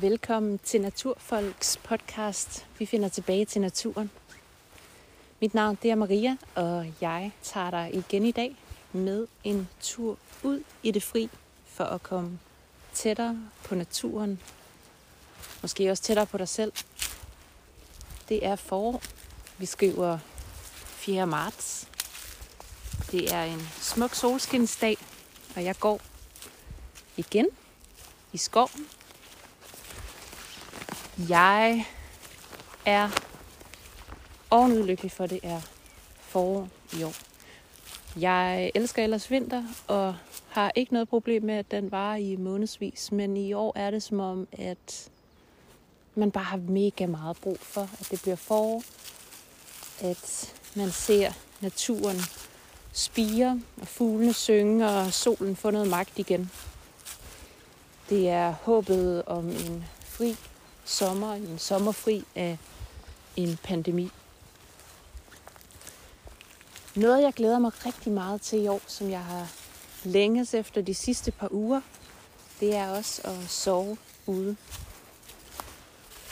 Velkommen til Naturfolks podcast. Vi finder tilbage til naturen. Mit navn det er Maria, og jeg tager dig igen i dag med en tur ud i det fri for at komme tættere på naturen. Måske også tættere på dig selv. Det er forår. Vi skriver 4. marts. Det er en smuk solskinsdag, og jeg går igen i skoven. Jeg er ovenudlykkelig for, det er forår i år. Jeg elsker ellers vinter, og har ikke noget problem med, at den varer i månedsvis. Men i år er det som om, at man bare har mega meget brug for, at det bliver forår. At man ser naturen spire, og fuglene synge, og solen får noget magt igen. Det er håbet om en fri sommer, en sommerfri af en pandemi. Noget, jeg glæder mig rigtig meget til i år, som jeg har længes efter de sidste par uger, det er også at sove ude.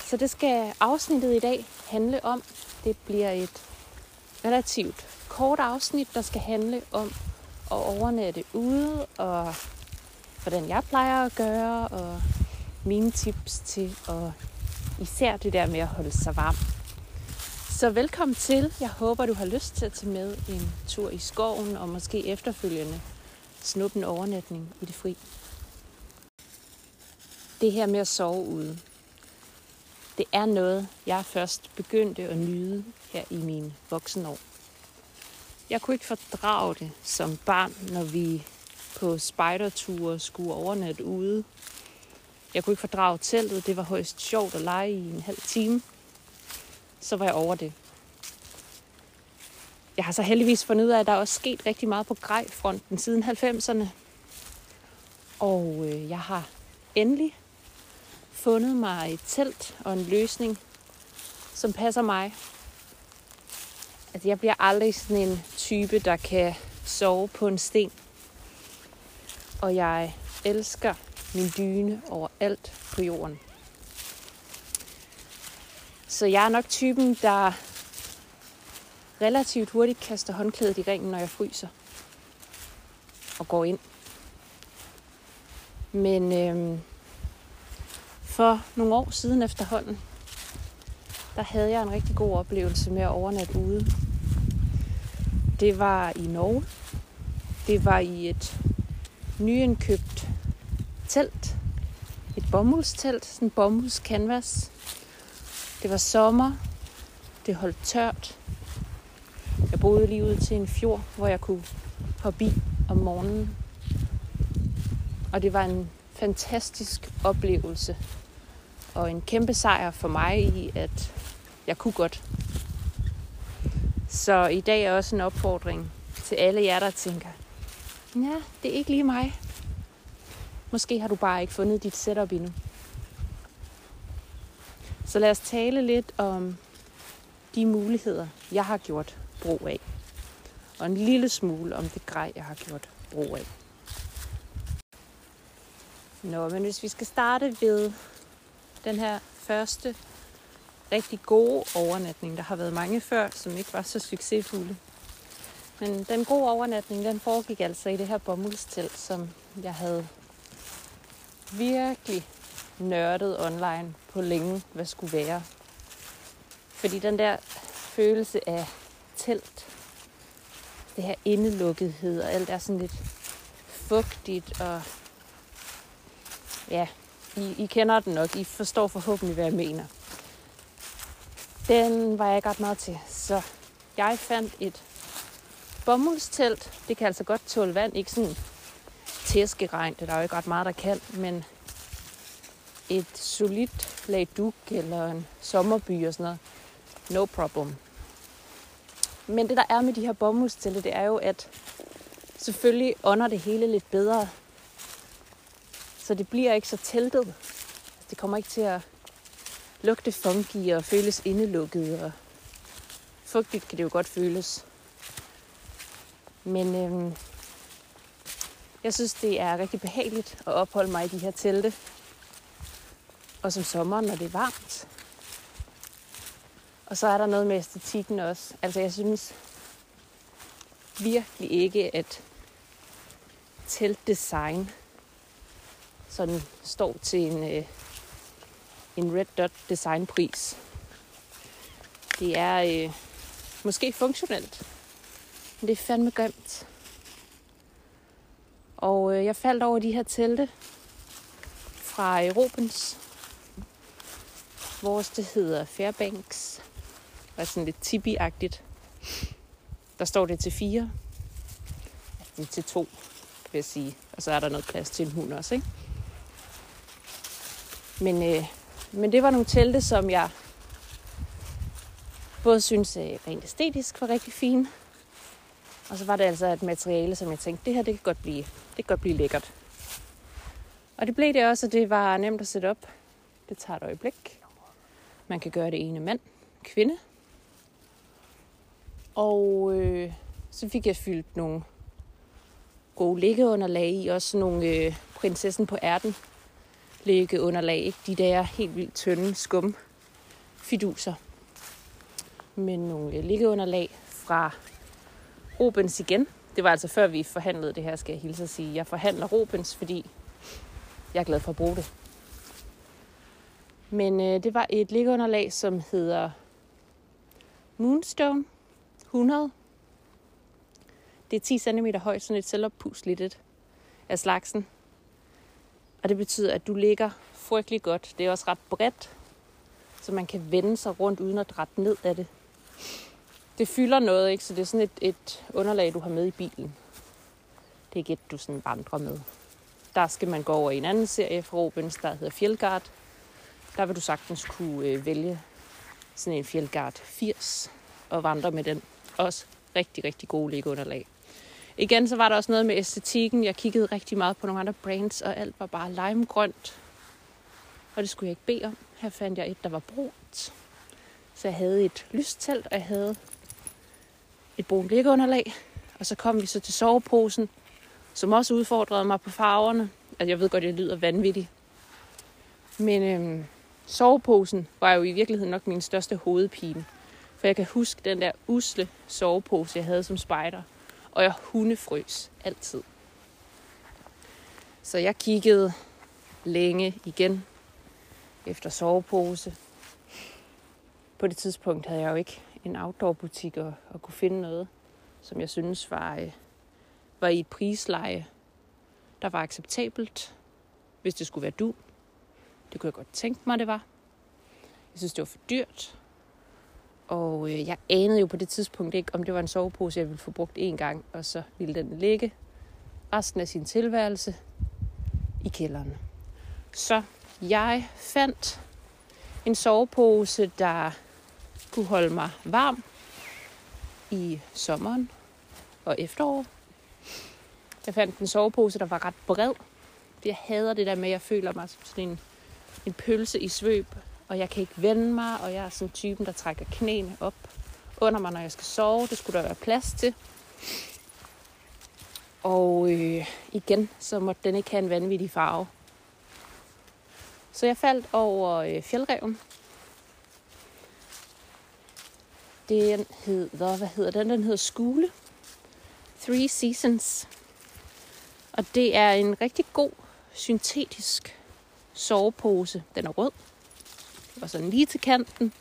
Så det skal afsnittet i dag handle om. Det bliver et relativt kort afsnit, der skal handle om at overnatte ude, og hvordan jeg plejer at gøre, og mine tips til at især det der med at holde sig varm. Så velkommen til. Jeg håber, du har lyst til at tage med en tur i skoven, og måske efterfølgende snuppe en overnatning i det fri. Det her med at sove ude, det er noget, jeg først begyndte at nyde her i mine voksenår. Jeg kunne ikke fordrage det som barn, når vi på spejderture skulle overnatte ude. Jeg kunne ikke fordrage teltet. Det var højst sjovt at lege i en halv time. Så var jeg over det. Jeg har så heldigvis fundet ud af, at der er også sket rigtig meget på grejfronten siden 90'erne. Og øh, jeg har endelig fundet mig et telt og en løsning, som passer mig. Altså, jeg bliver aldrig sådan en type, der kan sove på en sten. Og jeg elsker min dyne over alt på jorden. Så jeg er nok typen, der relativt hurtigt kaster håndklædet i ringen, når jeg fryser. Og går ind. Men øhm, for nogle år siden efterhånden, der havde jeg en rigtig god oplevelse med at overnatte ude. Det var i Norge. Det var i et nyindkøbt telt. Et bomuldstelt, sådan en bomuldscanvas. Det var sommer. Det holdt tørt. Jeg boede lige ud til en fjord, hvor jeg kunne hoppe i om morgenen. Og det var en fantastisk oplevelse. Og en kæmpe sejr for mig i, at jeg kunne godt. Så i dag er også en opfordring til alle jer, der tænker, ja, det er ikke lige mig. Måske har du bare ikke fundet dit setup endnu. Så lad os tale lidt om de muligheder, jeg har gjort brug af. Og en lille smule om det grej, jeg har gjort brug af. Nå, men hvis vi skal starte ved den her første rigtig gode overnatning. Der har været mange før, som ikke var så succesfulde. Men den gode overnatning, den foregik altså i det her bomuldstelt, som jeg havde virkelig nørdet online på længe, hvad skulle være. Fordi den der følelse af telt, det her indelukkethed og alt er sådan lidt fugtigt og ja, I, I kender den nok. I forstår forhåbentlig, hvad jeg mener. Den var jeg ikke ret meget til, så jeg fandt et bomuldstelt. Det kan altså godt tåle vand, ikke sådan tæskeregn, det er der jo ikke ret meget, der kan, men et solidt lag duk eller en sommerby og sådan noget, no problem. Men det der er med de her bomuldstelte, det er jo, at selvfølgelig ånder det hele lidt bedre. Så det bliver ikke så teltet. Altså, det kommer ikke til at lugte funky og føles indelukket. Og fugtigt kan det jo godt føles. Men øhm, jeg synes, det er rigtig behageligt at opholde mig i de her telte. Og om sommeren, når det er varmt. Og så er der noget med æstetikken også. Altså jeg synes virkelig ikke, at teltdesign sådan står til en, øh, en Red Dot designpris. Det er øh, måske funktionelt, men det er fandme grimt. Og øh, jeg faldt over de her telte fra Europens. Vores, det hedder Fairbanks. Det er sådan lidt tibi-agtigt. Der står det til fire. Det er til to, vil jeg sige. Og så er der noget plads til en hund også, ikke? Men, øh, men det var nogle telte, som jeg både synes øh, rent æstetisk var rigtig fine. Og så var det altså et materiale, som jeg tænkte, det her det kan godt blive, det kan godt blive lækkert. Og det blev det også, og det var nemt at sætte op. Det tager et øjeblik. Man kan gøre det ene mand, kvinde. Og øh, så fik jeg fyldt nogle gode liggeunderlag i. Også nogle øh, prinsessen på ærten liggeunderlag. Ikke? De der helt vildt tynde skum fiduser. Men nogle øh, liggeunderlag fra Robens igen. Det var altså før vi forhandlede det her, skal jeg hilse at sige. Jeg forhandler Robens, fordi jeg er glad for at bruge det. Men øh, det var et liggeunderlag, som hedder Moonstone 100. Det er 10 cm højt, sådan et selvoppusligt af slagsen. Og det betyder, at du ligger frygtelig godt. Det er også ret bredt, så man kan vende sig rundt uden at drætte ned af det. Det fylder noget, ikke? Så det er sådan et, et underlag, du har med i bilen. Det er ikke et, du sådan vandrer med. Der skal man gå over i en anden serie fra Robins, der hedder Fjellgard. Der vil du sagtens kunne øh, vælge sådan en Fjellgard 80 og vandre med den. Også rigtig, rigtig gode liggeunderlag. Igen, så var der også noget med æstetikken. Jeg kiggede rigtig meget på nogle andre brands, og alt var bare limegrønt. Og det skulle jeg ikke bede om. Her fandt jeg et, der var brunt. Så jeg havde et lystelt, og jeg havde et brunt liggeunderlag. Og så kom vi så til soveposen, som også udfordrede mig på farverne. Altså, jeg ved godt, det lyder vanvittigt. Men øhm, soveposen var jo i virkeligheden nok min største hovedpine. For jeg kan huske den der usle sovepose, jeg havde som spejder. Og jeg hundefrøs altid. Så jeg kiggede længe igen efter sovepose. På det tidspunkt havde jeg jo ikke en outdoor-butik og, og kunne finde noget, som jeg synes var, øh, var i et prisleje, der var acceptabelt, hvis det skulle være du. Det kunne jeg godt tænke mig, det var. Jeg synes, det var for dyrt. Og øh, jeg anede jo på det tidspunkt ikke, om det var en sovepose, jeg ville få brugt én gang, og så ville den ligge resten af sin tilværelse i kælderen. Så jeg fandt en sovepose, der kunne holde mig varm i sommeren og efteråret. Jeg fandt en sovepose, der var ret bred. Jeg hader det der med, at jeg føler mig som sådan en, en pølse i svøb, og jeg kan ikke vende mig, og jeg er sådan typen, der trækker knæene op under mig, når jeg skal sove. Det skulle der være plads til. Og øh, igen, så måtte den ikke have en vanvittig farve. Så jeg faldt over øh, fjeldreven. Den hedder, hvad hedder den? Den hedder Skule. Three Seasons. Og det er en rigtig god syntetisk sovepose. Den er rød. Det var sådan lige til kanten.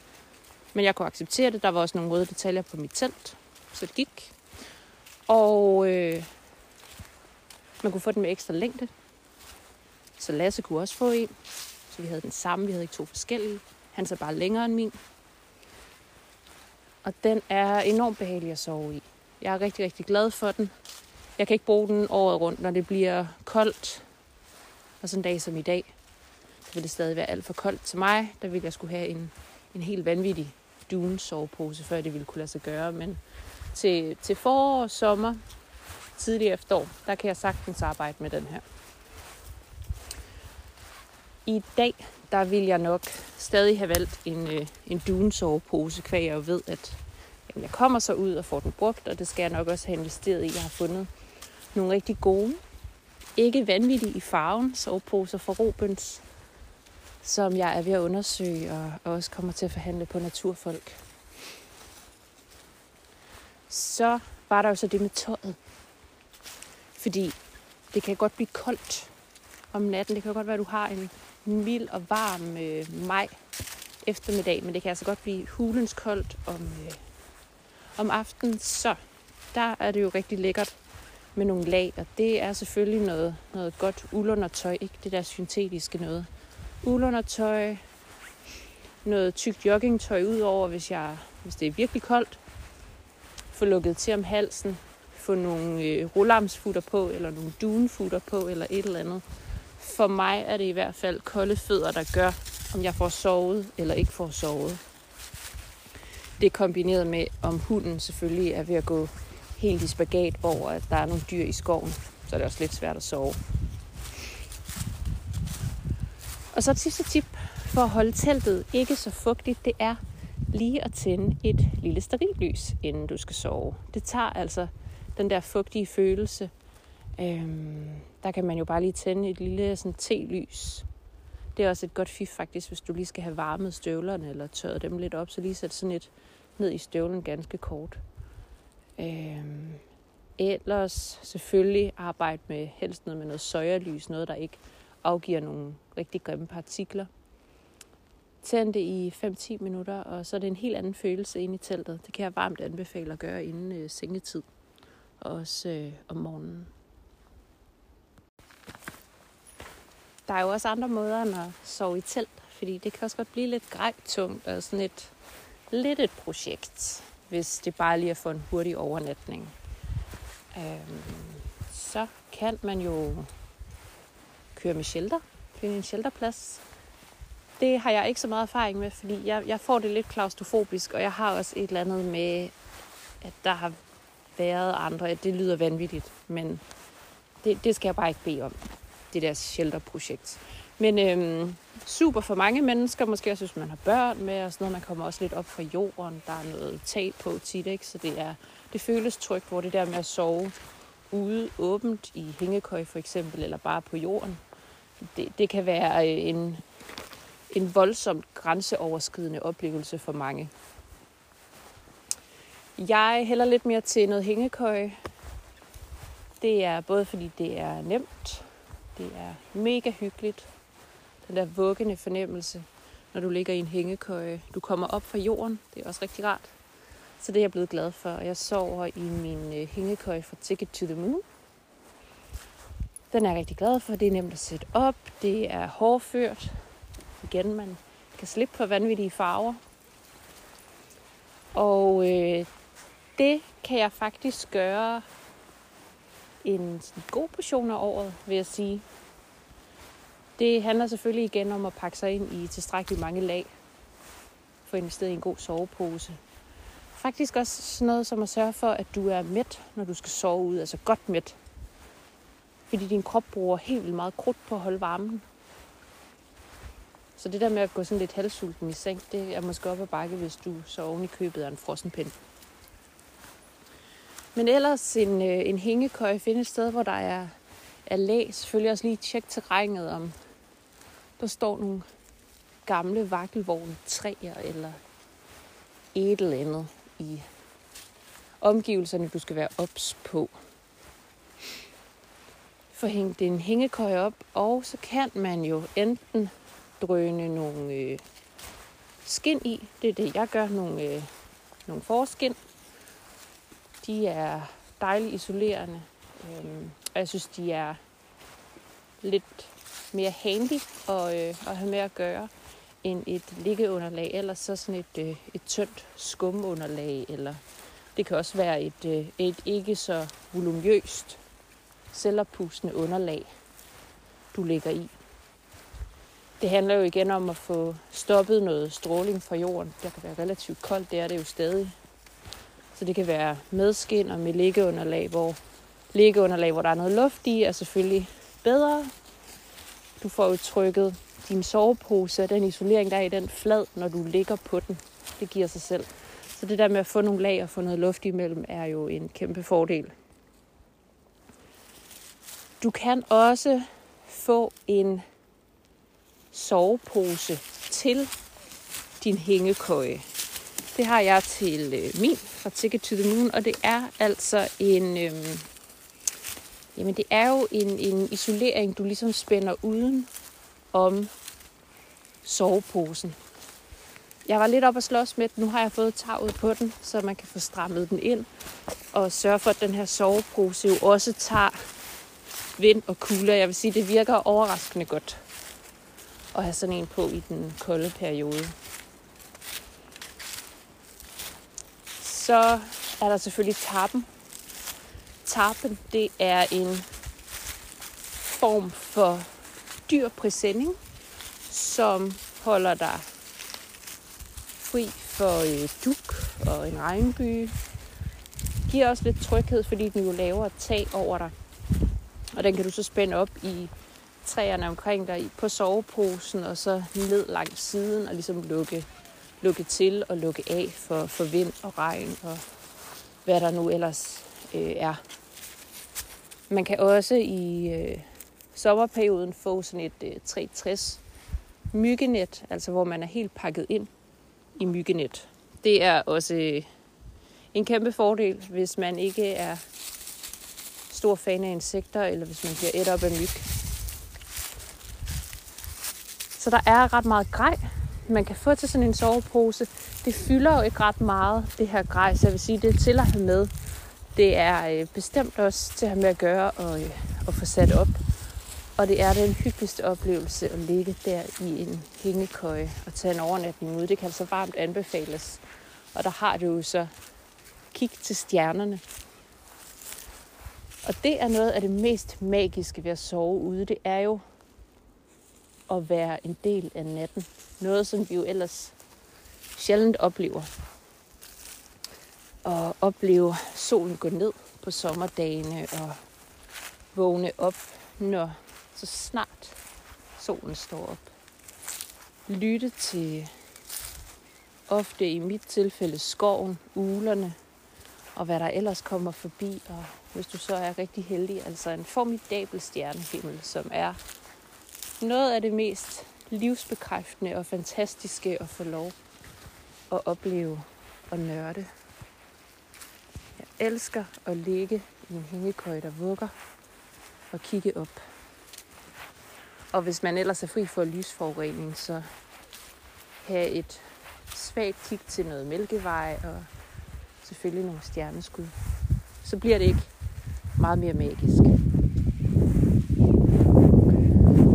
Men jeg kunne acceptere det. Der var også nogle røde detaljer på mit telt. Så det gik. Og øh, man kunne få den med ekstra længde. Så Lasse kunne også få en. Så vi havde den samme. Vi havde ikke to forskellige. Han er bare længere end min. Og den er enormt behagelig at sove i. Jeg er rigtig, rigtig glad for den. Jeg kan ikke bruge den året rundt, når det bliver koldt. Og sådan en dag som i dag, så vil det stadig være alt for koldt til mig. Der ville jeg skulle have en, en helt vanvittig dunesovepose, før det ville kunne lade sig gøre. Men til, til forår, sommer, tidlig efterår, der kan jeg sagtens arbejde med den her. I dag, der vil jeg nok stadig have valgt en, øh, en dunsovepose, kvæg jeg jo ved, at jamen, jeg kommer så ud og får den brugt, og det skal jeg nok også have investeret i. Jeg har fundet nogle rigtig gode, ikke vanvittige i farven, soveposer fra Robens, som jeg er ved at undersøge og også kommer til at forhandle på Naturfolk. Så var der jo så det med tøjet. Fordi det kan godt blive koldt om natten. Det kan godt være, at du har en mild og varm øh, maj eftermiddag, men det kan altså godt blive hulens koldt om, øh, om aftenen. Så der er det jo rigtig lækkert med nogle lag, og det er selvfølgelig noget, noget godt uldundertøj, ikke det der syntetiske noget. Uldundertøj, noget tykt joggingtøj ud over, hvis, jeg, hvis det er virkelig koldt. Få lukket til om halsen, få nogle øh, rullarmsfutter på, eller nogle dunfutter på, eller et eller andet. For mig er det i hvert fald kolde fødder, der gør, om jeg får sovet eller ikke får sovet. Det er kombineret med, om hunden selvfølgelig er ved at gå helt i spagat, hvor at der er nogle dyr i skoven. Så er det også lidt svært at sove. Og så et sidste tip for at holde teltet ikke så fugtigt, det er lige at tænde et lille sterillys, inden du skal sove. Det tager altså den der fugtige følelse. Øhm, der kan man jo bare lige tænde et lille sådan, te-lys. Det er også et godt fif faktisk, hvis du lige skal have varmet støvlerne eller tørret dem lidt op, så lige sæt sådan et ned i støvlen ganske kort. Øhm, ellers selvfølgelig arbejde med helst noget med noget søjerlys, noget der ikke afgiver nogle rigtig grimme partikler. Tænd det i 5-10 minutter, og så er det en helt anden følelse inde i teltet. Det kan jeg varmt anbefale at gøre inden øh, sengetid, også øh, om morgenen. Der er jo også andre måder end at sove i telt, fordi det kan også godt blive lidt grejtungt og sådan et lidt et projekt hvis det bare lige er for en hurtig overnatning. Øhm, så kan man jo køre med shelter, finde en shelterplads. Det har jeg ikke så meget erfaring med, fordi jeg, jeg får det lidt klaustrofobisk, og jeg har også et eller andet med, at der har været andre, det lyder vanvittigt, men det, det skal jeg bare ikke bede om, det der shelterprojekt. Men øhm, super for mange mennesker, måske også hvis man har børn med og sådan noget. Man kommer også lidt op fra jorden. Der er noget tag på tit, ikke? Så det, er, det føles trygt, hvor det der med at sove ude åbent i hængekøj for eksempel, eller bare på jorden, det, det kan være øh, en, en voldsomt grænseoverskridende oplevelse for mange. Jeg hælder lidt mere til noget hængekøj. Det er både fordi det er nemt, det er mega hyggeligt, den der vuggende fornemmelse, når du ligger i en hængekøje. Du kommer op fra jorden, det er også rigtig rart. Så det er jeg blevet glad for. Jeg sover i min øh, hængekøje fra Ticket to the Moon. Den er jeg rigtig glad for. Det er nemt at sætte op. Det er hårdført. Igen, man kan slippe på vanvittige farver. Og øh, det kan jeg faktisk gøre en god portion af året, vil jeg sige. Det handler selvfølgelig igen om at pakke sig ind i tilstrækkeligt mange lag. Få investeret i en god sovepose. Faktisk også sådan noget som at sørge for, at du er mæt, når du skal sove ud. Altså godt mæt. Fordi din krop bruger helt vildt meget krudt på at holde varmen. Så det der med at gå sådan lidt halvsulten i seng, det er måske op ad bakke, hvis du så oven i købet af en frossen pind. Men ellers en, øh, en hængekøj, finde et sted, hvor der er, er læ. Selvfølgelig også lige tjek terrænet, om der står nogle gamle vakkelvogne træer eller et eller andet i omgivelserne, du skal være ops på. Få hængt en hængekøj op, og så kan man jo enten drøne nogle øh, skin i. Det er det, jeg gør. Nogle, øh, nogle forskin. De er dejligt isolerende. øhm, og jeg synes, de er lidt mere handy at, øh, at have med at gøre end et liggeunderlag, eller så sådan et, øh, et tyndt skumunderlag, eller det kan også være et, øh, et ikke så volumøst selvoppustende underlag, du ligger i. Det handler jo igen om at få stoppet noget stråling fra jorden. Der kan være relativt koldt, det er det jo stadig. Så det kan være med skin og med liggeunderlag, hvor liggeunderlag, hvor der er noget luft i, er selvfølgelig bedre, du får jo trykket din sovepose og den isolering, der er i den flad, når du ligger på den. Det giver sig selv. Så det der med at få nogle lag og få noget luft imellem, er jo en kæmpe fordel. Du kan også få en sovepose til din hængekøje. Det har jeg til øh, min fra Ticket to the Moon, og det er altså en... Øh, jamen det er jo en, en isolering, du ligesom spænder uden om soveposen. Jeg var lidt op at slås med den. Nu har jeg fået taget på den, så man kan få strammet den ind. Og sørge for, at den her sovepose jo også tager vind og kulde. Jeg vil sige, det virker overraskende godt at have sådan en på i den kolde periode. Så er der selvfølgelig tappen. Tappen, det er en form for dyr præsending, som holder dig fri for øh, duk og en regnby. Giver også lidt tryghed, fordi den jo laver tag over dig. Og den kan du så spænde op i træerne omkring dig på soveposen, og så ned langs siden og ligesom lukke, lukke til og lukke af for, for vind og regn og hvad der nu ellers øh, er. Man kan også i øh, sommerperioden få sådan et øh, 360 myggenet, altså hvor man er helt pakket ind i myggenet. Det er også øh, en kæmpe fordel, hvis man ikke er stor fan af insekter, eller hvis man bliver et op af myg. Så der er ret meget grej, man kan få til sådan en sovepose. Det fylder jo ikke ret meget, det her grej, så jeg vil sige, det er til at have med. Det er øh, bestemt også til at have med at gøre og, øh, og få sat op. Og det er den hyggeligste oplevelse at ligge der i en hængekøje og tage en overnatning ud. Det kan altså varmt anbefales. Og der har du jo så kig til stjernerne. Og det er noget af det mest magiske ved at sove ude. Det er jo at være en del af natten. Noget, som vi jo ellers sjældent oplever. Og opleve solen gå ned på sommerdagene og vågne op, når så snart solen står op. Lytte til ofte i mit tilfælde skoven, ulerne og hvad der ellers kommer forbi. Og hvis du så er rigtig heldig, altså en formidabel stjernehimmel, som er noget af det mest livsbekræftende og fantastiske at få lov at opleve og nørde. Jeg elsker at ligge i en hængekøj, der vugger og kigge op. Og hvis man ellers er fri for lysforurening, så have et svagt kig til noget mælkevej og selvfølgelig nogle stjerneskud. Så bliver det ikke meget mere magisk.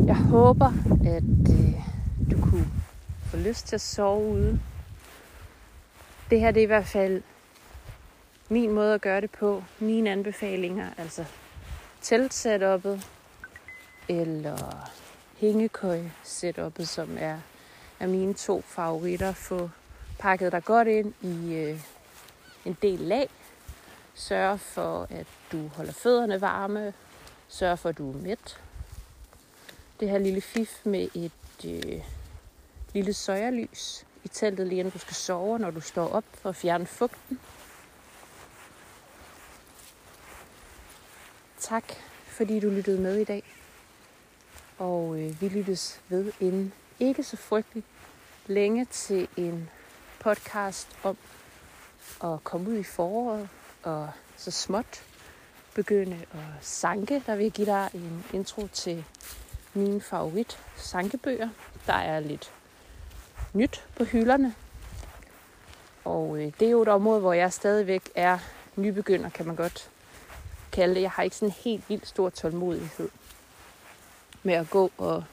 Jeg håber, at øh, du kunne få lyst til at sove ude. Det her det er i hvert fald min måde at gøre det på. Mine anbefalinger, altså teltsetup'et eller hængekøj setupet, som er, er mine to favoritter. Få pakket dig godt ind i øh, en del lag. Sørg for, at du holder fødderne varme. Sørg for, at du er mæt. Det her lille fif med et øh, lille søjerlys i teltet lige inden du skal sove, når du står op for at fjerne fugten. Tak, fordi du lyttede med i dag. Og øh, vi lyttes ved inden ikke så frygtelig længe til en podcast om at komme ud i foråret og så småt begynde at sanke. Der vil jeg give dig en intro til mine favorit sankebøger. Der er lidt nyt på hylderne. Og øh, det er jo et område, hvor jeg stadigvæk er nybegynder, kan man godt kalde det. Jeg har ikke sådan en helt vildt stor tålmodighed med at gå og,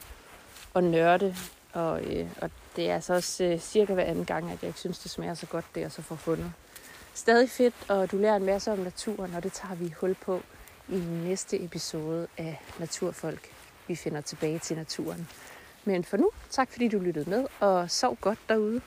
og nørde. Og, øh, og det er altså også øh, cirka hver anden gang, at jeg ikke synes, det smager så godt, det jeg så får fundet. Stadig fedt, og du lærer en masse om naturen, og det tager vi hul på i næste episode af Naturfolk. Vi finder tilbage til naturen. Men for nu, tak fordi du lyttede med, og sov godt derude.